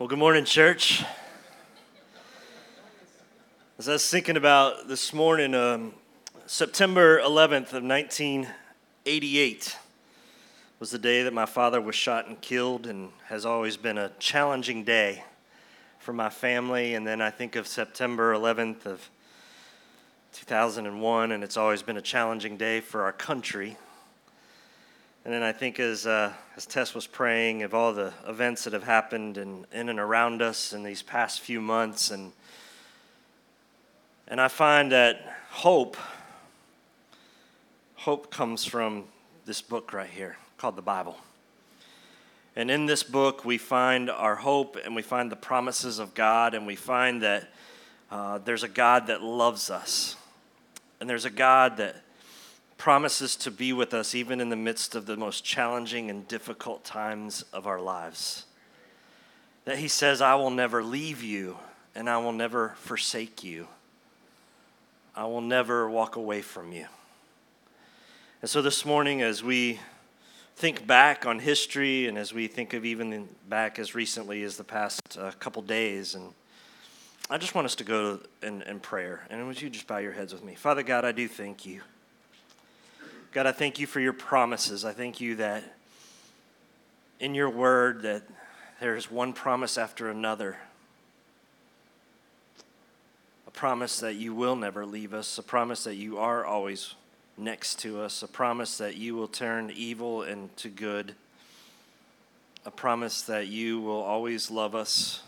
Well, good morning, church. As I was thinking about this morning, um, September 11th of 1988 was the day that my father was shot and killed, and has always been a challenging day for my family. And then I think of September 11th of 2001, and it's always been a challenging day for our country. And then I think as, uh, as Tess was praying of all the events that have happened in, in and around us in these past few months, and, and I find that hope, hope comes from this book right here called the Bible. And in this book, we find our hope and we find the promises of God, and we find that uh, there's a God that loves us, and there's a God that promises to be with us even in the midst of the most challenging and difficult times of our lives. That He says, I will never leave you and I will never forsake you. I will never walk away from you. And so this morning, as we think back on history and as we think of even back as recently as the past uh, couple days, and I just want us to go in, in prayer. And would you just bow your heads with me? Father God, I do thank you. God, I thank you for your promises. I thank you that in your word that there is one promise after another. A promise that you will never leave us, a promise that you are always next to us, a promise that you will turn evil into good, a promise that you will always love us,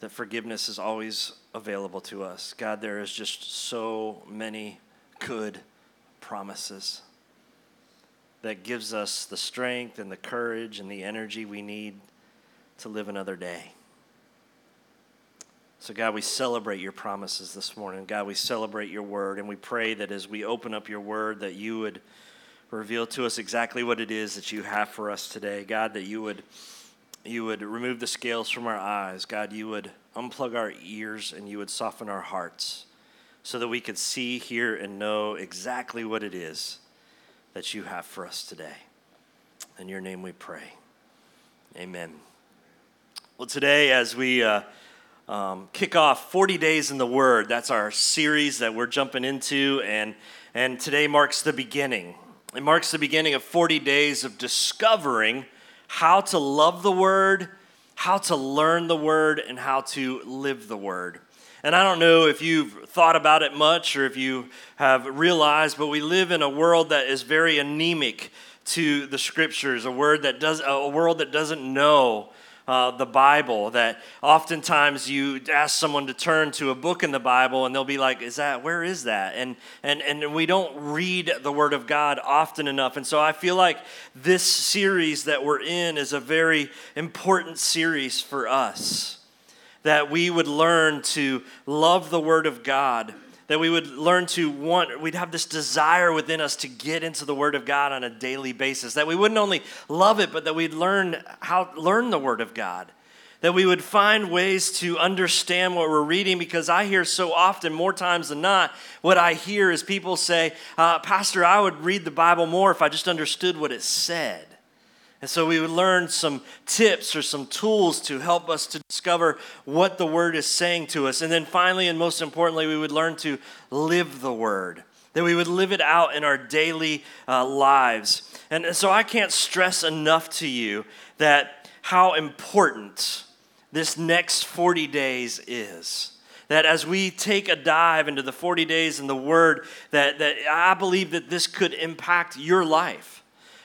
that forgiveness is always available to us. God, there is just so many good promises that gives us the strength and the courage and the energy we need to live another day. So, God, we celebrate your promises this morning. God, we celebrate your word, and we pray that as we open up your word, that you would reveal to us exactly what it is that you have for us today. God, that you would you would remove the scales from our eyes. God, you would unplug our ears and you would soften our hearts so that we could see, hear, and know exactly what it is that you have for us today. In your name we pray. Amen. Well, today, as we uh, um, kick off 40 Days in the Word, that's our series that we're jumping into, and, and today marks the beginning. It marks the beginning of 40 days of discovering how to love the Word, how to learn the Word, and how to live the Word. And I don't know if you've thought about it much or if you have realized, but we live in a world that is very anemic to the scriptures, a word that does a world that doesn't know uh, the Bible. That oftentimes you ask someone to turn to a book in the Bible, and they'll be like, "Is that where is that?" And and and we don't read the Word of God often enough. And so I feel like this series that we're in is a very important series for us that we would learn to love the Word of God, that we would learn to want, we'd have this desire within us to get into the Word of God on a daily basis, that we wouldn't only love it, but that we'd learn how learn the Word of God. That we would find ways to understand what we're reading because I hear so often, more times than not, what I hear is people say, uh, Pastor, I would read the Bible more if I just understood what it said. And so we would learn some tips or some tools to help us to discover what the Word is saying to us. And then finally, and most importantly, we would learn to live the Word, that we would live it out in our daily uh, lives. And so I can't stress enough to you that how important this next 40 days is that as we take a dive into the 40 days in the word that, that i believe that this could impact your life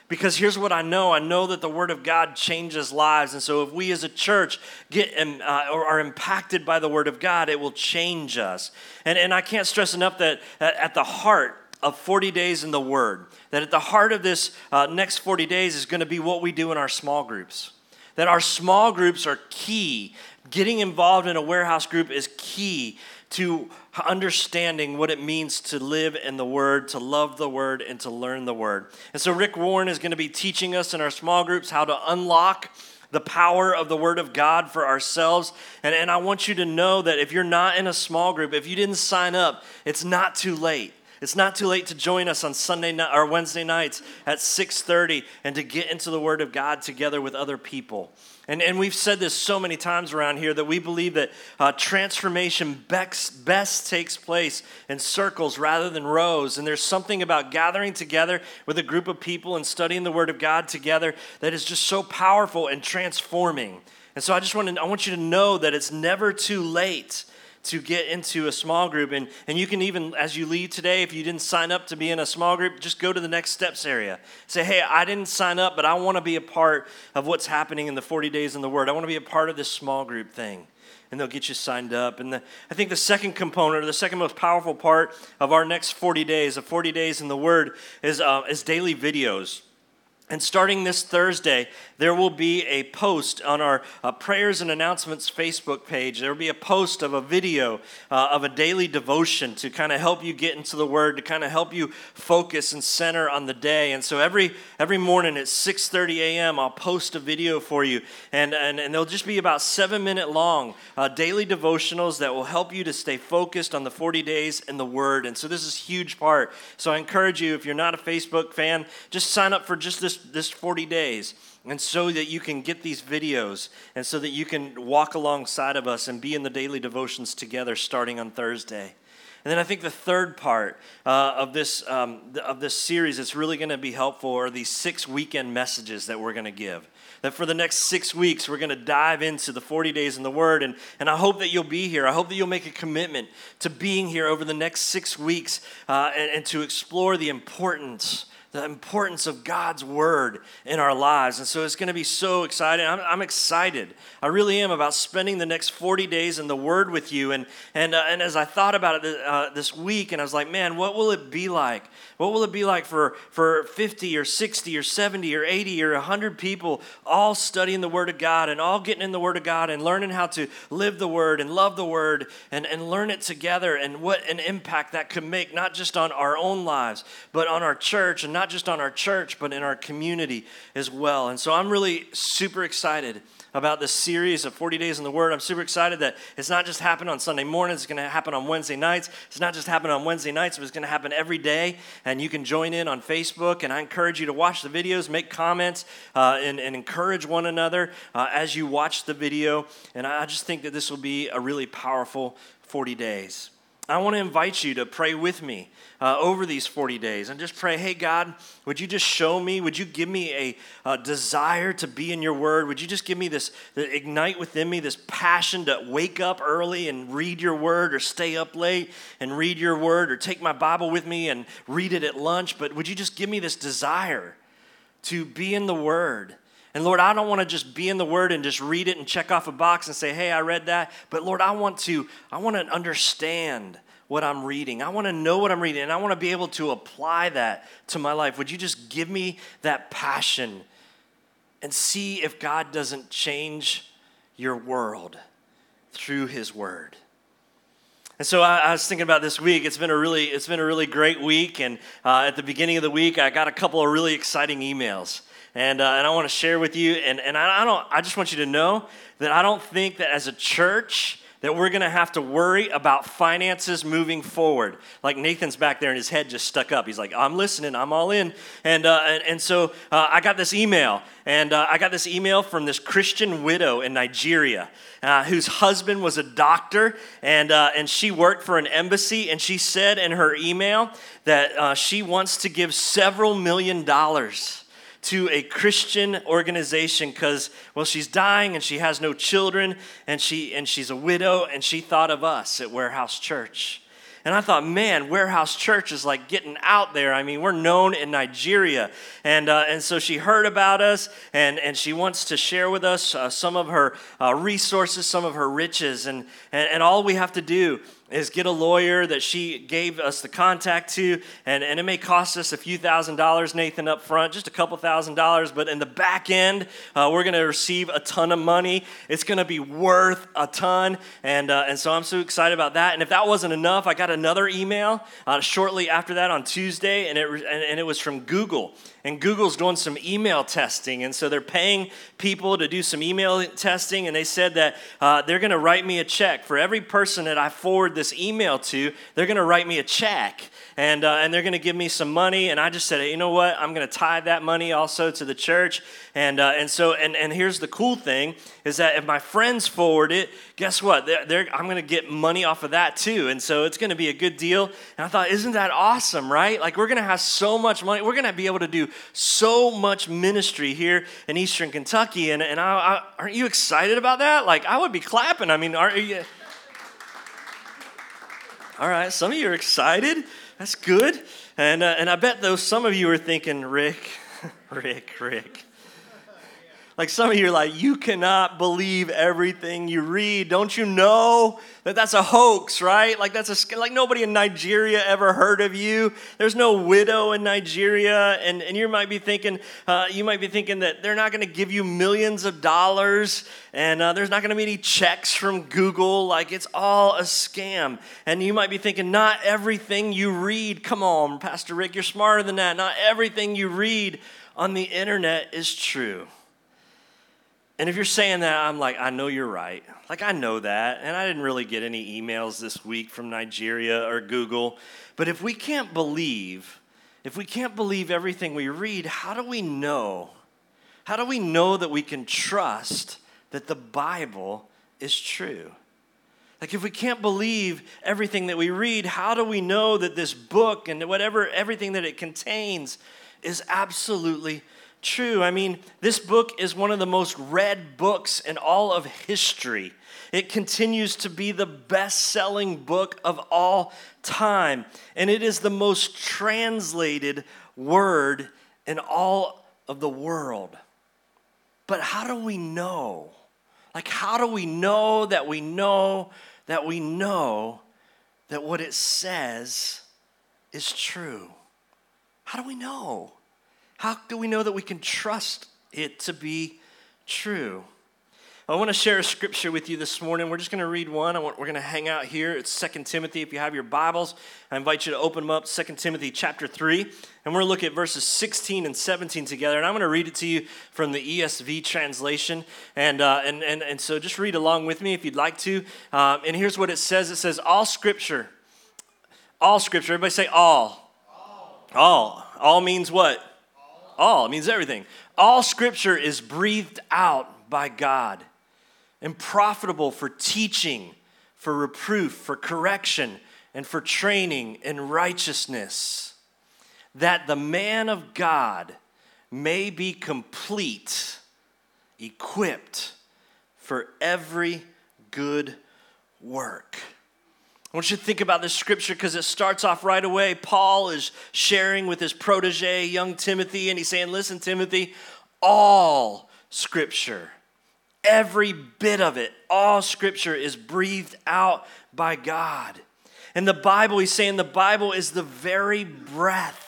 because here's what I know I know that the Word of God changes lives. And so if we as a church get uh, or are impacted by the Word of God, it will change us. And, and I can't stress enough that at the heart, of 40 days in the Word, that at the heart of this uh, next 40 days is going to be what we do in our small groups. That our small groups are key. Getting involved in a warehouse group is key to understanding what it means to live in the Word, to love the Word, and to learn the Word. And so, Rick Warren is going to be teaching us in our small groups how to unlock the power of the Word of God for ourselves. And, and I want you to know that if you're not in a small group, if you didn't sign up, it's not too late. It's not too late to join us on Sunday night or Wednesday nights at 6:30 and to get into the Word of God together with other people. And, and we've said this so many times around here that we believe that uh, transformation best, best takes place in circles rather than rows. And there's something about gathering together with a group of people and studying the Word of God together that is just so powerful and transforming. And so I just want to, I want you to know that it's never too late to get into a small group. And, and you can even, as you leave today, if you didn't sign up to be in a small group, just go to the next steps area. Say, hey, I didn't sign up, but I want to be a part of what's happening in the 40 days in the Word. I want to be a part of this small group thing. And they'll get you signed up. And the, I think the second component, or the second most powerful part of our next 40 days, of 40 days in the Word, is, uh, is daily videos. And starting this Thursday, there will be a post on our uh, prayers and announcements Facebook page. There will be a post of a video uh, of a daily devotion to kind of help you get into the Word, to kind of help you focus and center on the day. And so every every morning at 6:30 a.m., I'll post a video for you, and and, and they'll just be about seven minute long uh, daily devotionals that will help you to stay focused on the 40 days in the Word. And so this is huge part. So I encourage you, if you're not a Facebook fan, just sign up for just this this 40 days and so that you can get these videos and so that you can walk alongside of us and be in the daily devotions together starting on Thursday. And then I think the third part uh, of this um, of this series that's really going to be helpful are these six weekend messages that we're going to give. That for the next six weeks we're going to dive into the 40 days in the Word, and and I hope that you'll be here. I hope that you'll make a commitment to being here over the next six weeks uh, and, and to explore the importance the importance of God's word in our lives. And so it's going to be so exciting. I'm, I'm excited. I really am about spending the next 40 days in the word with you. And, and, uh, and as I thought about it uh, this week, and I was like, man, what will it be like? What will it be like for, for 50 or 60 or 70 or 80 or 100 people all studying the word of God and all getting in the word of God and learning how to live the word and love the word and, and learn it together and what an impact that could make, not just on our own lives, but on our church and not just on our church, but in our community as well. And so I'm really super excited about this series of 40 Days in the Word. I'm super excited that it's not just happening on Sunday mornings, it's going to happen on Wednesday nights. It's not just happening on Wednesday nights, but it's going to happen every day. And you can join in on Facebook. And I encourage you to watch the videos, make comments, uh, and, and, encourage one another uh, as you watch the video. And I just think that this will be a really powerful 40 days. I want to invite you to pray with me uh, over these 40 days and just pray, hey, God, would you just show me? Would you give me a, a, desire to be in your word? Would you just give me this, ignite within me this passion to wake up early and read your word or stay up late and read your word or take my Bible with me and read it at lunch? But would you just give me this desire to be in the word? And Lord, I don't want to just be in the word and just read it and check off a box and say, "Hey, I read that." But Lord, I want to I want to understand what I'm reading. I want to know what I'm reading and I want to be able to apply that to my life. Would you just give me that passion and see if God doesn't change your world through his word? And so I, I, was thinking about this week. It's been a really, it's been a really great week. And uh, at the beginning of the week, I got a couple of really exciting emails and, uh, and I want to share with you. And, and I, don't, I just want you to know that I don't think that as a church that we're going to have to worry about finances moving forward. Like Nathan's back there and his head just stuck up. He's like, I'm listening, I'm all in. And, uh, and, and, so uh, I got this email, and uh, I got this email from this Christian widow in Nigeria uh, whose husband was a doctor, and, uh, and she worked for an embassy. And she said in her email that uh, she wants to give several million dollars to a Christian organization because, well, she's dying and she has no children and, she, and she's a widow, and she thought of us at Warehouse Church. And I thought, man, Warehouse Church is like getting out there. I mean, we're known in Nigeria. And, uh, and so she heard about us and, and she wants to share with us uh, some of her uh, resources, some of her riches. And, and, and all we have to do is get a lawyer that she gave us the contact to, and, and it may cost us a few thousand dollars, Nathan, up front, just a couple thousand dollars, but in the back end, uh, we're going to receive a ton of money. It's going to be worth a ton, and, uh, and so I'm so excited about that. And if that wasn't enough, I got another email uh, shortly after that on Tuesday, and it, and, and it was from Google. And Google's doing some email testing. And so they're paying people to do some email testing. And they said that uh, they're going to write me a check. For every person that I forward this email to, they're going to write me a check and, uh, and they're going to give me some money. And I just said, you know what? I'm going to tie that money also to the church. And, uh, and so, and, and here's the cool thing is that if my friends forward it, guess what? They're, they're, I'm going to get money off of that too. And so it's going to be a good deal. And I thought, isn't that awesome, right? Like we're going to have so much money. We're going to be able to do so much ministry here in Eastern Kentucky. And, and I, I, aren't you excited about that? Like I would be clapping. I mean, aren't you? All right, some of you are excited. That's good. And, uh, and I bet though some of you are thinking, Ricc, Ricc, Ricc. Like some of you are like, you cannot believe everything you read. Don't you know that that's a hoax, right? Like that's a like nobody in Nigeria ever heard of you. There's no widow in Nigeria, and and you might be thinking, uh, you might be thinking that they're not going to give you millions of dollars, and uh, there's not going to be any checks from Google. Like it's all a scam. And you might be thinking, not everything you read. Come on, Pastor Ricc, you're smarter than that. Not everything you read on the internet is true. And if you're saying that, I'm like, I know you're right. Like, I know that. And I didn't really get any emails this week from Nigeria or Google. But if we can't believe, if we can't believe everything we read, how do we know? How do we know that we can trust that the Bible is true? Like, if we can't believe everything that we read, how do we know that this book and whatever, everything that it contains is absolutely true. I mean, this book is one of the most read books in all of history. It continues to be the best selling book of all time, and it is the most translated word in all of the world. But how do we know? Like, how do we know that we know that we know that what it says is true? How do we know? How do we know that we can trust it to be true? I want to share a scripture with you this morning. We're just going to read one. Want, we're going to hang out here. It's 2 Timothy. If you have your Bibles, I invite you to open them up, 2 Timothy chapter 3. And we're going to look at verses 16 and 17 together. And I'm going to read it to you from the ESV translation. And, uh, and, and, and so just read along with me if you'd like to. Um, and here's what it says it says, All scripture, all scripture, everybody say all. All. All, all means what? All, it means everything. All scripture is breathed out by God and profitable for teaching, for reproof, for correction, and for training in righteousness, that the man of God may be complete, equipped for every good work. I want you to think about this scripture because it starts off right away. Paul is sharing with his protege, young Timothy, and he's saying, Listen, Timothy, all scripture, every bit of it, all scripture is breathed out by God. And the Bible, he's saying the Bible is the very breath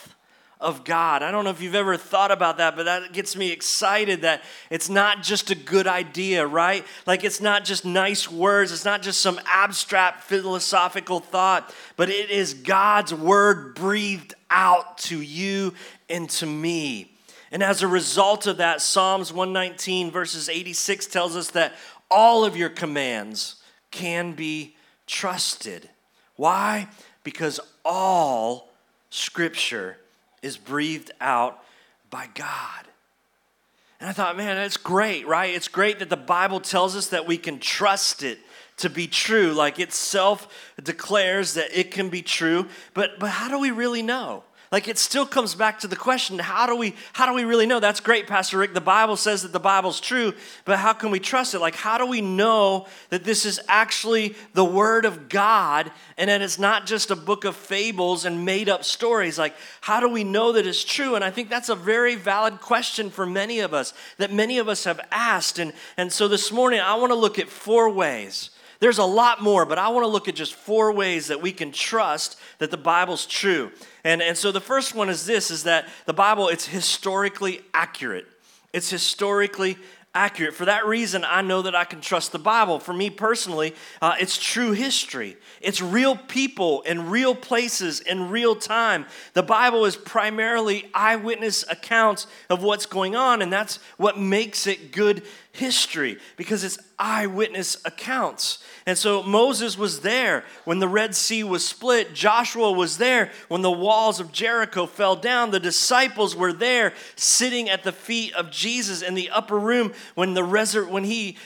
of God. I don't know if you've ever thought about that, but that gets me excited that it's not just a good idea, right? Like it's not just nice words, it's not just some abstract philosophical thought, but it is God's word breathed out to you and to me. And as a result of that, Psalms 119, verses 86 tells us that all of your commands can be trusted. Why? Because all scripture is breathed out by God. And I thought, man, that's great, right? It's great that the Bible tells us that we can trust it to be true. Like itself declares that it can be true. But, but how do we really know? Like it still comes back to the question how do we how do we really know? That's great pastor ricc. The bible says that the bible's true but how can we trust it? Like how do we know that this is actually the word of god and that it's not just a book of fables and made up stories? Like how do we know that it's true? And i think that's a very valid question for many of us that many of us have asked. And and so this morning i want to look at four ways there's a lot more, but I want to look at just four ways that we can trust that the Bible's true. And, and so the first one is this is that the Bible, it's historically accurate. It's historically accurate. For that reason, I know that I can trust the Bible. For me personally, uh, it's true history, it's real people in real places in real time. The Bible is primarily eyewitness accounts of what's going on, and that's what makes it good history because it's eyewitness accounts. And so Moses was there when the Red Sea was split. Joshua was there when the walls of Jericho fell down. The disciples were there sitting at the feet of Jesus in the upper room when, the resur- when he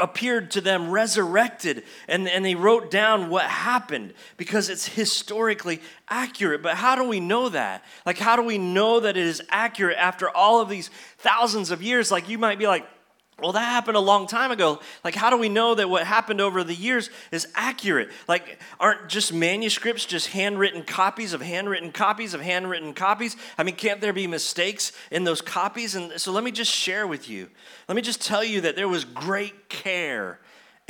appeared to them resurrected. And, and they wrote down what happened because it's historically accurate. But how do we know that? Like, how do we know that it is accurate after all of these thousands of years? Like, you might be like, well, that happened a long time ago. Like, how do we know that what happened over the years is accurate? Like, aren't just manuscripts just handwritten copies of handwritten copies of handwritten copies? I mean, can't there be mistakes in those copies? And so let me just share with you. Let me just tell you that there was great care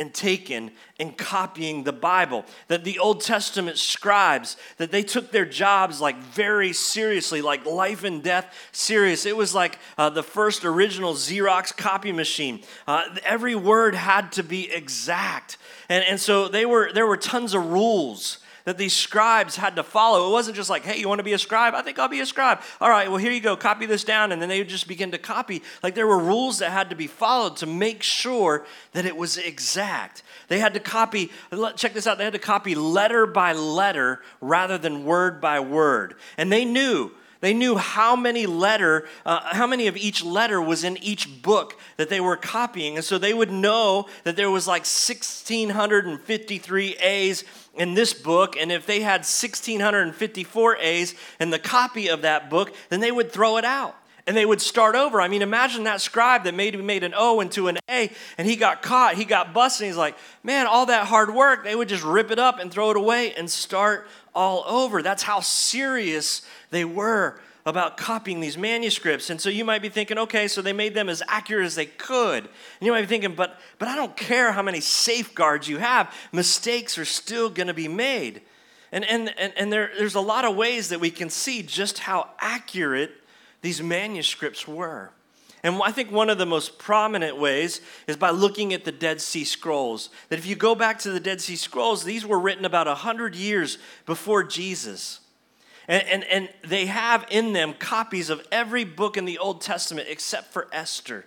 and taken in copying the Bible. That the Old Testament scribes, that they took their jobs like very seriously, like life and death serious. It was like uh, the first original Xerox copy machine. Uh, every word had to be exact. And, and so they were, there were tons of rules that these scribes had to follow. It wasn't just like, hey, you want to be a scribe? I think I'll be a scribe. All right, well, here you go, copy this down. And then they would just begin to copy. Like there were rules that had to be followed to make sure that it was exact. They had to copy, check this out, they had to copy letter by letter rather than word by word. And they knew they knew how many letter, uh, how many of each letter was in each book that they were copying. And so they would know that there was like 1,653 A's in this book. And if they had 1,654 A's in the copy of that book, then they would throw it out and they would start over. I mean, imagine that scribe that maybe made an O into an A and he got caught, he got busted. he's like, man, all that hard work, they would just rip it up and throw it away and start all over. That's how serious they were about copying these manuscripts. And so you might be thinking, okay, so they made them as accurate as they could. And you might be thinking, but but I don't care how many safeguards you have, mistakes are still gonna be made. And and and, and there, there's a lot of ways that we can see just how accurate these manuscripts were. And I think one of the most prominent ways is by looking at the Dead Sea Scrolls. That if you go back to the Dead Sea Scrolls, these were written about 100 years before Jesus. And, and, and they have in them copies of every book in the Old Testament except for Esther.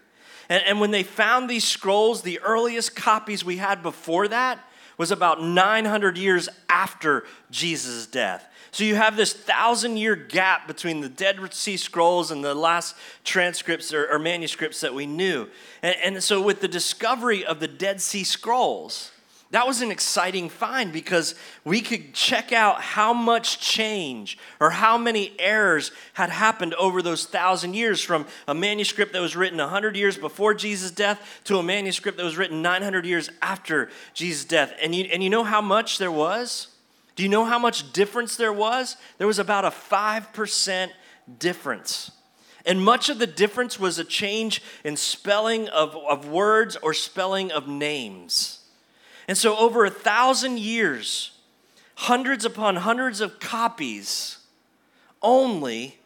And, and when they found these scrolls, the earliest copies we had before that was about 900 years after Jesus' death. So you have this thousand year gap between the Dead Sea Scrolls and the last transcripts or, or manuscripts that we knew. And, and so, with the discovery of the Dead Sea Scrolls, that was an exciting find because we could check out how much change or how many errors had happened over those thousand years from a manuscript that was written 100 years before Jesus' death to a manuscript that was written 900 years after Jesus' death. And you, and you know how much there was? Do you know how much difference there was? There was about a 5% difference. And much of the difference was a change in spelling of, of words or spelling of names. And so, over a thousand years, hundreds upon hundreds of copies, only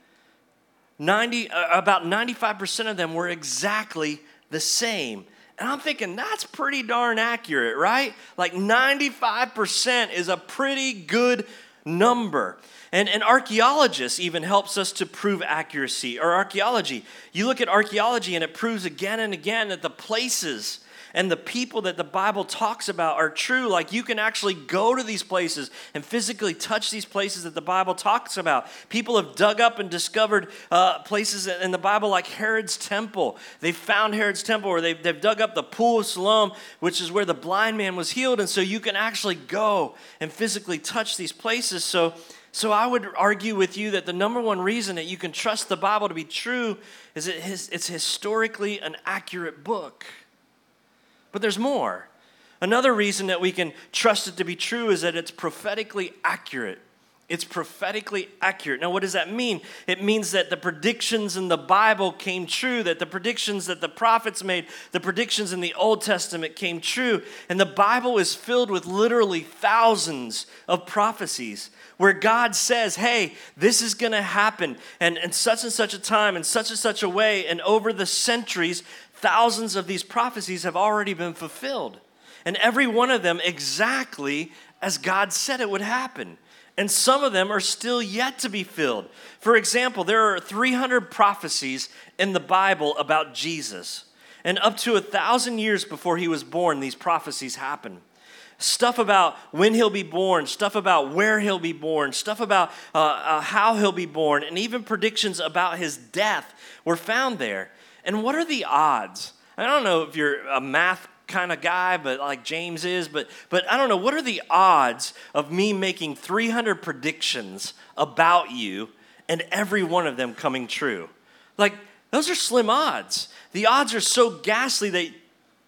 90, uh, about 95% of them were exactly the same. And I'm thinking that's pretty darn accurate, right? Like 95% is a pretty good number. And, and archaeologists even helps us to prove accuracy or archaeology. You look at archaeology and it proves again and again that the places and the people that the Bible talks about are true. Like you can actually go to these places and physically touch these places that the Bible talks about. People have dug up and discovered uh, places in the Bible like Herod's temple. They found Herod's temple where they've, they've dug up the pool of Siloam, which is where the blind man was healed. And so you can actually go and physically touch these places. So so I would argue with you that the number one reason that you can trust the Bible to be true is it's historically an accurate book. But there's more. Another reason that we can trust it to be true is that it's prophetically accurate. It's prophetically accurate. Now, what does that mean? It means that the predictions in the Bible came true, that the predictions that the prophets made, the predictions in the Old Testament came true. And the Bible is filled with literally thousands of prophecies where God says, hey, this is going to happen, and in such and such a time, in such and such a way. And over the centuries, thousands of these prophecies have already been fulfilled. And every one of them exactly as God said it would happen. And some of them are still yet to be filled. For example, there are 300 prophecies in the Bible about Jesus. And up to a thousand years before he was born, these prophecies happen stuff about when he'll be born, stuff about where he'll be born, stuff about uh, uh, how he'll be born, and even predictions about his death were found there. And what are the odds? I don't know if you're a math kind of guy, but like James is, but but I don't know. What are the odds of me making 300 predictions about you and every one of them coming true? Like those are slim odds. The odds are so ghastly that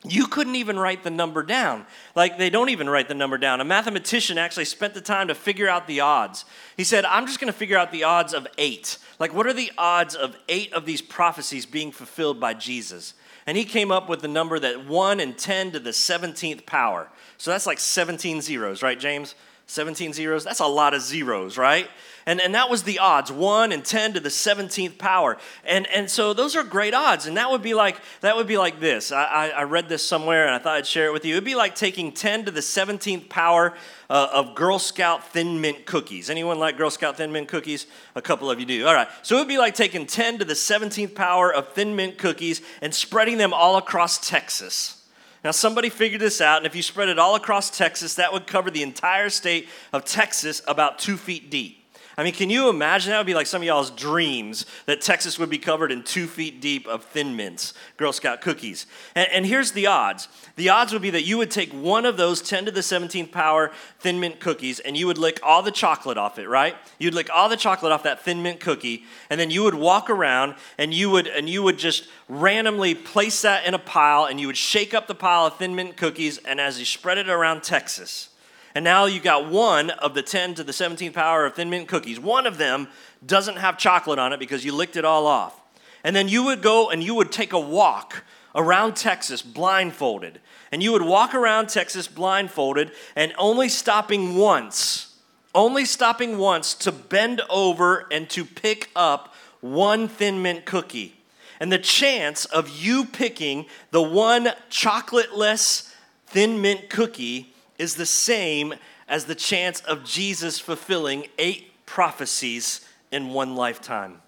you couldn't even write the number down. Like, they don't even write the number down. A mathematician actually spent the time to figure out the odds. He said, I'm just going to figure out the odds of eight. Like, what are the odds of eight of these prophecies being fulfilled by Jesus? And he came up with the number that 1 and 10 to the 17th power. So that's like 17 zeros, right, James? 17 zeros? That's a lot of zeros, right? And, and that was the odds 1 and 10 to the 17th power. And, and so those are great odds. And that would be like, that would be like this. I, I, I read this somewhere and I thought I'd share it with you. It would be like taking 10 to the 17th power uh, of Girl Scout Thin Mint cookies. Anyone like Girl Scout Thin Mint cookies? A couple of you do. All right. So it would be like taking 10 to the 17th power of Thin Mint cookies and spreading them all across Texas. Now, somebody figured this out, and if you spread it all across Texas, that would cover the entire state of Texas about two feet deep. I mean, can you imagine? That would be like some of y'all's dreams that Texas would be covered in two feet deep of Thin Mints, Girl Scout cookies. And, and, here's the odds the odds would be that you would take one of those 10 to the 17th power Thin Mint cookies and you would lick all the chocolate off it, right? You'd lick all the chocolate off that Thin Mint cookie, and then you would walk around and you would, and you would just randomly place that in a pile and you would shake up the pile of Thin Mint cookies, and as you spread it around Texas, and now you've got one of the 10 to the 17th power of Thin Mint cookies. One of them doesn't have chocolate on it because you licked it all off. And then you would go and you would take a walk around Texas blindfolded. And you would walk around Texas blindfolded and only stopping once, only stopping once to bend over and to pick up one Thin Mint cookie. And the chance of you picking the one chocolateless Thin Mint cookie is the same as the chance of Jesus fulfilling eight prophecies in one lifetime.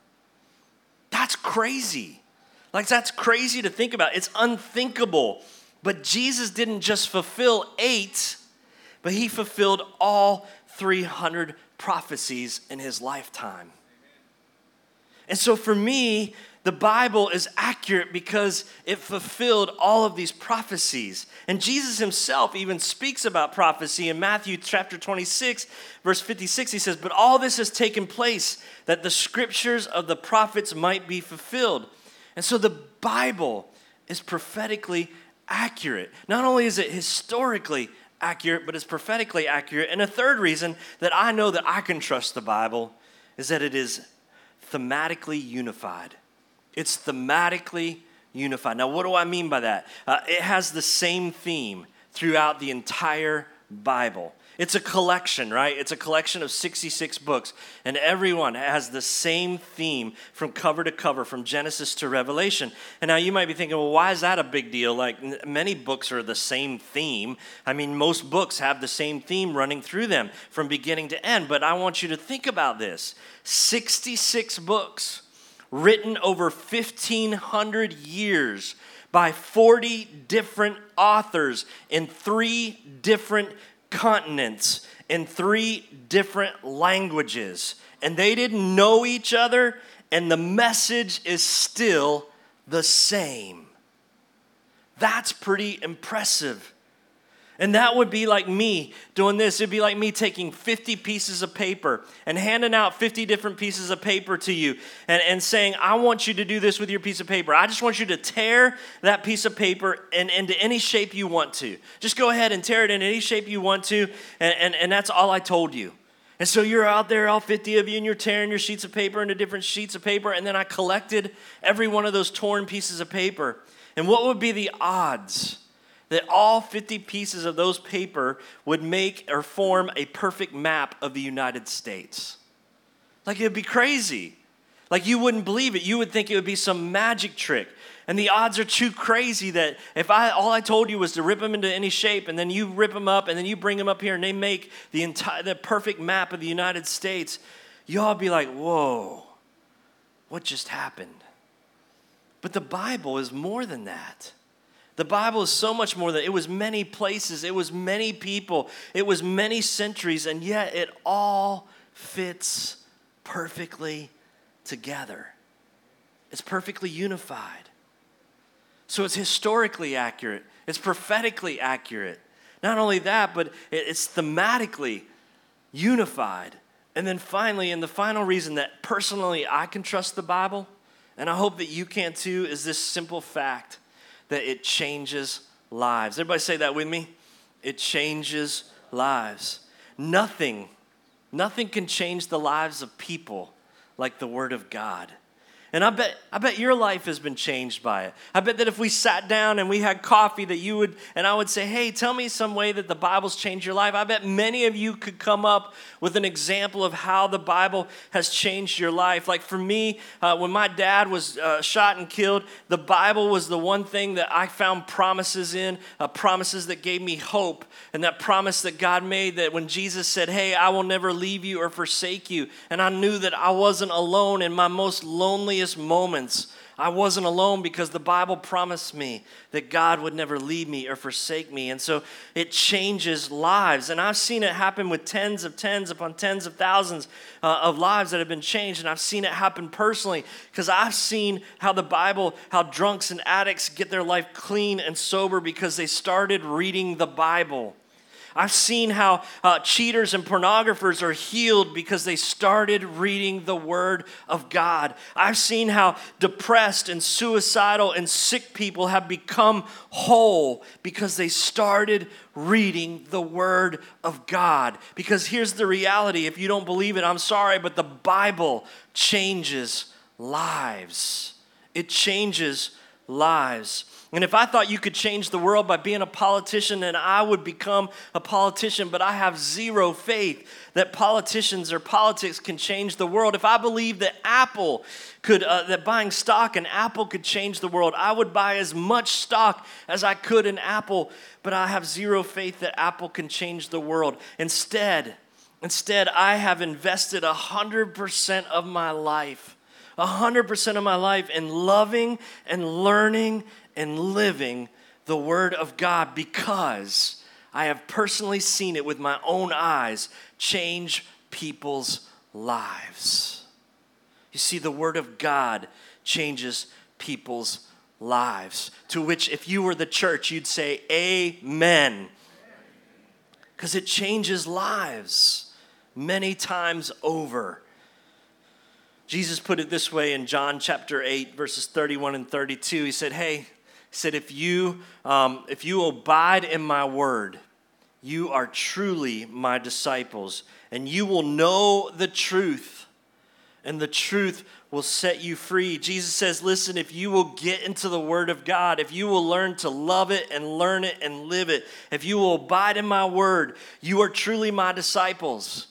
That's crazy. Like, that's crazy to think about. It's unthinkable. But Jesus didn't just fulfill eight, but he fulfilled all 300 prophecies in his lifetime. And so for me, the Bible is accurate because it fulfilled all of these prophecies. And Jesus himself even speaks about prophecy in Matthew chapter 26, verse 56. He says, But all this has taken place that the scriptures of the prophets might be fulfilled. And so the Bible is prophetically accurate. Not only is it historically accurate, but it's prophetically accurate. And a third reason that I know that I can trust the Bible is that it is thematically unified. It's thematically unified. Now, what do I mean by that? Uh, it has the same theme throughout the entire Bible. It's a collection, right? It's a collection of 66 books, and everyone has the same theme from cover to cover, from Genesis to Revelation. And now you might be thinking, well, why is that a big deal? Like many books are the same theme. I mean, most books have the same theme running through them from beginning to end. But I want you to think about this 66 books written over 1,500 years by 40 different authors in three different continents, in three different languages. And they didn't know each other, and the message is still the same. That's pretty impressive. And that would be like me doing this. It'd be like me taking 50 pieces of paper and handing out 50 different pieces of paper to you and, and saying, I want you to do this with your piece of paper. I just want you to tear that piece of paper in, into any shape you want to. Just go ahead and tear it in any shape you want to. And, and, and that's all I told you. And so you're out there, all 50 of you, and you're tearing your sheets of paper into different sheets of paper. And then I collected every one of those torn pieces of paper. And what would be the odds? That all 50 pieces of those paper would make or form a perfect map of the United States. Like it'd be crazy. Like you wouldn't believe it. You would think it would be some magic trick. And the odds are too crazy that if I all I told you was to rip them into any shape and then you rip them up and then you bring them up here and they make the entire the perfect map of the United States, you all be like, "Whoa. What just happened?" But the Bible is more than that. The Bible is so much more than it was many places, it was many people, it was many centuries, and yet it all fits perfectly together. It's perfectly unified. So it's historically accurate, it's prophetically accurate. Not only that, but it's thematically unified. And then finally, and the final reason that personally I can trust the Bible, and I hope that you can too, is this simple fact that it changes lives. Everybody say that with me. It changes lives. Nothing, nothing can change the lives of people like the Word of God. And I bet, I bet your life has been changed by it. I bet that if we sat down and we had coffee, that you would, and I would say, hey, tell me some way that the Bible's changed your life. I bet many of you could come up with an example of how the Bible has changed your life. Like for me, uh, when my dad was uh, shot and killed, the Bible was the one thing that I found promises in, uh, promises that gave me hope. And that promise that God made that when Jesus said, hey, I will never leave you or forsake you. And I knew that I wasn't alone in my most loneliest moments, I wasn't alone because the Bible promised me that God would never leave me or forsake me. And so it changes lives. And I've seen it happen with tens of tens upon tens of thousands uh, of lives that have been changed. And I've seen it happen personally because I've seen how the Bible, how drunks and addicts get their life clean and sober because they started reading the Bible. I've seen how uh, cheaters and pornographers are healed because they started reading the Word of God. I've seen how depressed and suicidal and sick people have become whole because they started reading the Word of God. Because here's the reality if you don't believe it, I'm sorry, but the Bible changes lives. It changes lives. And if I thought you could change the world by being a politician, then I would become a politician. But I have zero faith that politicians or politics can change the world. If I believe that Apple could, uh, that buying stock in Apple could change the world, I would buy as much stock as I could in Apple. But I have zero faith that Apple can change the world. Instead, instead, I have invested 100% of my life 100% of my life in loving and learning and living the Word of God because I have personally seen it with my own eyes change people's lives. You see, the Word of God changes people's lives. To which, if you were the church, you'd say, Amen. Because it changes lives many times over. Jesus put it this way in John chapter 8, verses 31 and 32. He said, Hey, he said, if you, um, if you abide in my word, you are truly my disciples, and you will know the truth, and the truth will set you free. Jesus says, Listen, if you will get into the Word of God, if you will learn to love it and learn it and live it, if you will abide in my Word, you are truly my disciples.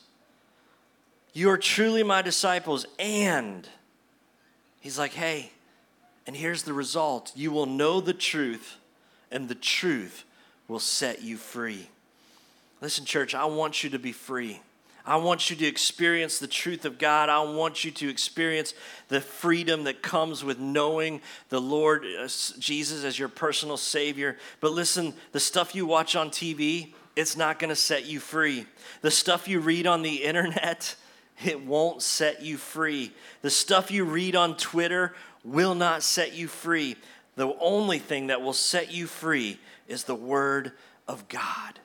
You are truly my disciples. And he's like, hey, and here's the result you will know the truth, and the truth will set you free. Listen, church, I want you to be free. I want you to experience the truth of God. I want you to experience the freedom that comes with knowing the Lord uh, Jesus as your personal Savior. But listen, the stuff you watch on TV, it's not going to set you free. The stuff you read on the internet, it won't set you free. The stuff you read on Twitter will not set you free. The only thing that will set you free is the Word of God.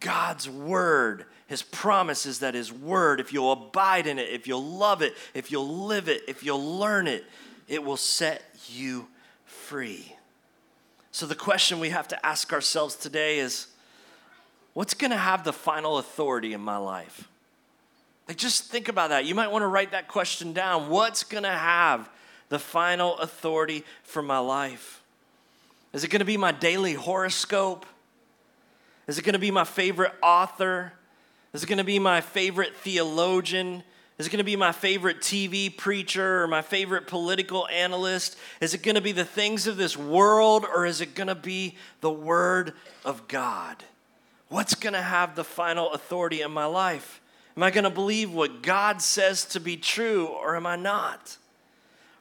God's Word, His promises that His Word, if you'll abide in it, if you'll love it, if you'll live it, if you'll learn it, it will set you free. So, the question we have to ask ourselves today is what's going to have the final authority in my life? Like, just think about that. You might want to write that question down. What's going to have the final authority for my life? Is it going to be my daily horoscope? Is it going to be my favorite author? Is it going to be my favorite theologian? Is it going to be my favorite TV preacher or my favorite political analyst? Is it going to be the things of this world or is it going to be the Word of God? What's going to have the final authority in my life? Am I going to believe what God says to be true or am I not?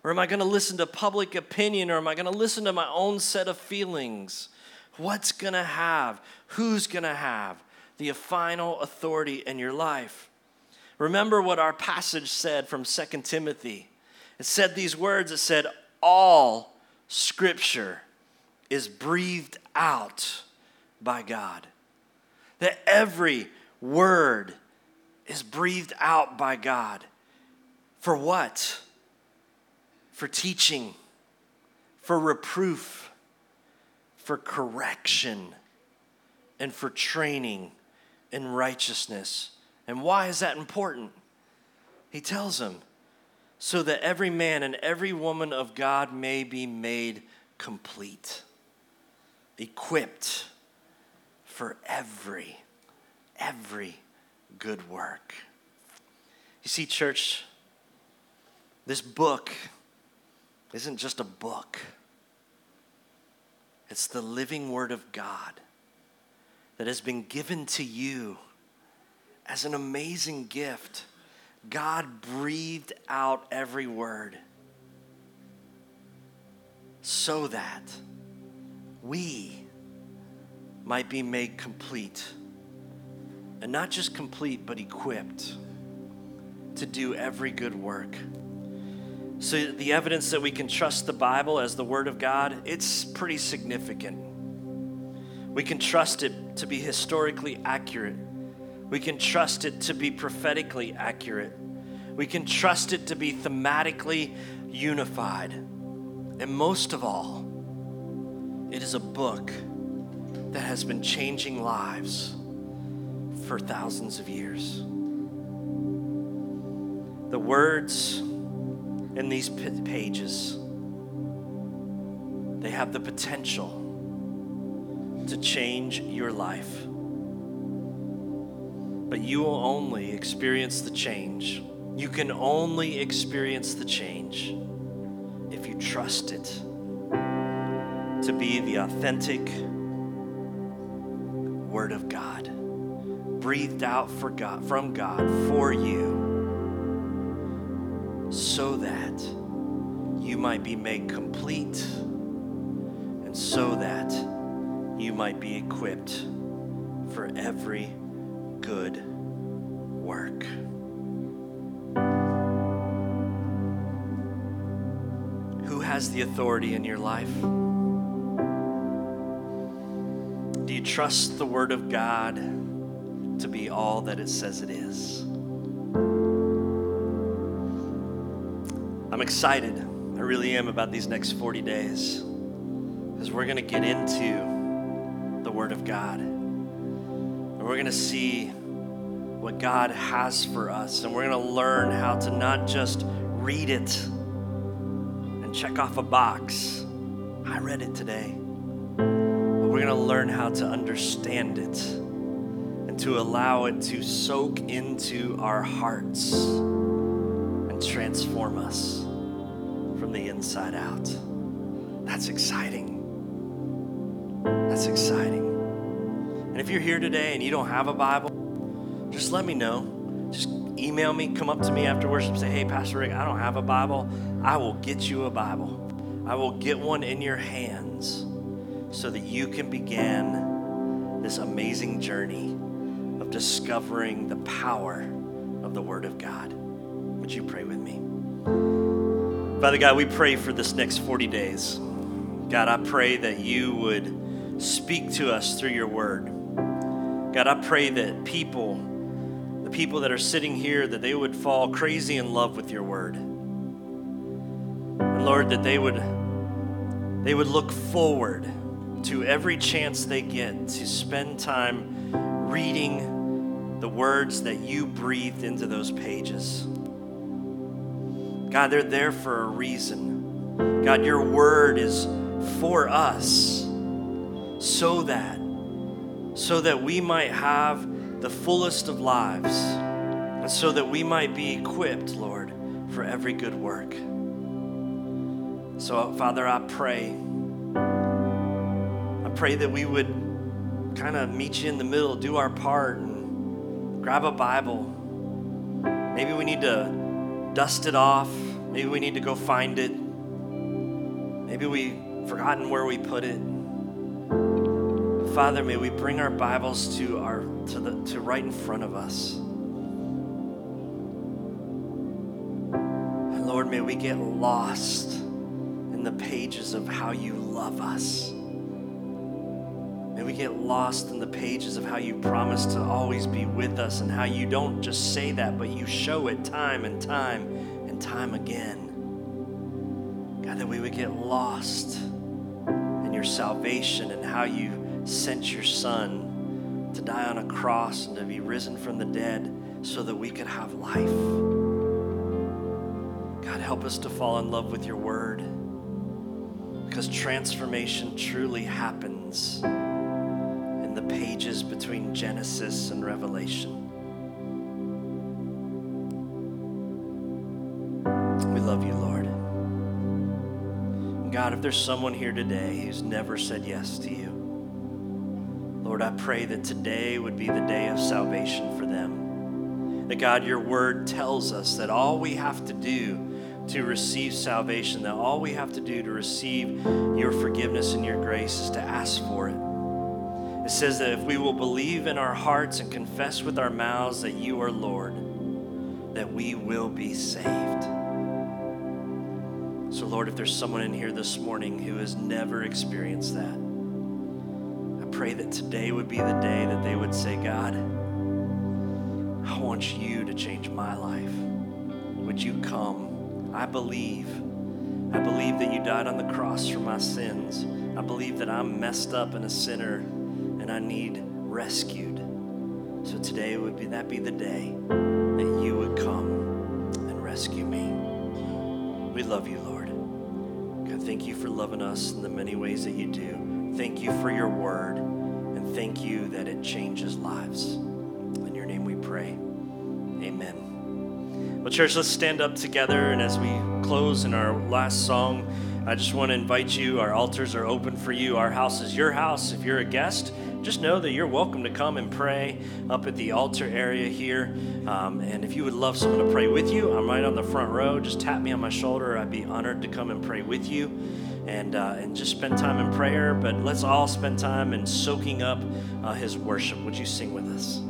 Or am I going to listen to public opinion or am I going to listen to my own set of feelings? What's going to have, who's going to have the final authority in your life? Remember what our passage said from 2 Timothy. It said these words it said, All scripture is breathed out by God. That every word is breathed out by God. For what? For teaching, for reproof, for correction, and for training in righteousness and why is that important? He tells them, so that every man and every woman of God may be made complete, equipped for every, every good work. You see, church, this book isn't just a book, it's the living Word of God that has been given to you as an amazing gift. God breathed out every word so that we might be made complete. And not just complete, but equipped to do every good work. So, the evidence that we can trust the Bible as the Word of God, it's pretty significant. We can trust it to be historically accurate we can trust it to be prophetically accurate. We can trust it to be thematically unified. And most of all, it is a book that has been changing lives for thousands of years. The words in these pages, they have the potential to change your life. But you will only experience the change. You can only experience the change if you trust it to be the authentic Word of God, breathed out for God, from God for you, so that you might be made complete and so that you might be equipped for every good work. Who has the authority in your life? Do you trust the Word of God to be all that it says it is? Excited. I really am about these next 40 days because we're going to get into the Word of God. And we're going to see what God has for us. And we're going to learn how to not just read it and check off a box. I read it today. But we're going to learn how to understand it and to allow it to soak into our hearts and transform us the inside out. That's exciting. That's exciting. And if you're here today and you don't have a Bible, just let me know. Just email me, come up to me after worship, say, hey, Pastor Ricc, I don't have a Bible. I will get you a Bible. I will get one in your hands so that you can begin this amazing journey of discovering the power of the Word of God. Would you pray with me? Father God, we pray for this next 40 days. God, I pray that you would speak to us through your word. God, I pray that people, the people that are sitting here, that they would fall crazy in love with your word. And Lord, that they would they would look forward to every chance they get to spend time reading the words that you breathed into those pages. God, they're there for a reason. God, your word is for us so that so that we might have the fullest of lives and so that we might be equipped, Lord, for every good work. So, Father, I pray. I pray that we would kind of meet you in the middle, do our part, and grab a Bible. Maybe we need to dust it off. Maybe we need to go find it. Maybe we've forgotten where we put it. Father, may we bring our Bibles to our to the to right in front of us. And Lord, may we get lost in the pages of how you love us. May we get lost in the pages of how you promise to always be with us and how you don't just say that, but you show it time and time and time again. God, that we would get lost in your salvation and how you sent your Son to die on a cross and to be risen from the dead so that we could have life. God, help us to fall in love with your word because transformation truly happens the pages between Genesis and Revelation. We love you, Lord. God, if there's someone here today who's never said yes to you, Lord, I pray that today would be the day of salvation for them. That God, your word tells us that all we have to do to receive salvation, that all we have to do to receive your forgiveness and your grace is to ask for it. It says that if we will believe in our hearts and confess with our mouths that you are Lord, that we will be saved. So, Lord, if there's someone in here this morning who has never experienced that, I pray that today would be the day that they would say, God, I want you to change my life. Would you come? I believe. I believe that you died on the cross for my sins. I believe that I'm messed up and a sinner and I need rescued. So today would be that be the day that you would come and rescue me. We love you, Lord. God, thank you for loving us in the many ways that you do. Thank you for your word, and thank you that it changes lives. In your name we pray. Amen. Well, church, let's stand up together, and as we close in our last song, I just want to invite you. Our altars are open for you. Our house is your house. If you're a guest, just know that you're welcome to come and pray up at the altar area here. Um, and if you would love someone to pray with you, I'm right on the front row. Just tap me on my shoulder. I'd be honored to come and pray with you and, uh, and just spend time in prayer. But let's all spend time in soaking up uh, His worship. Would you sing with us?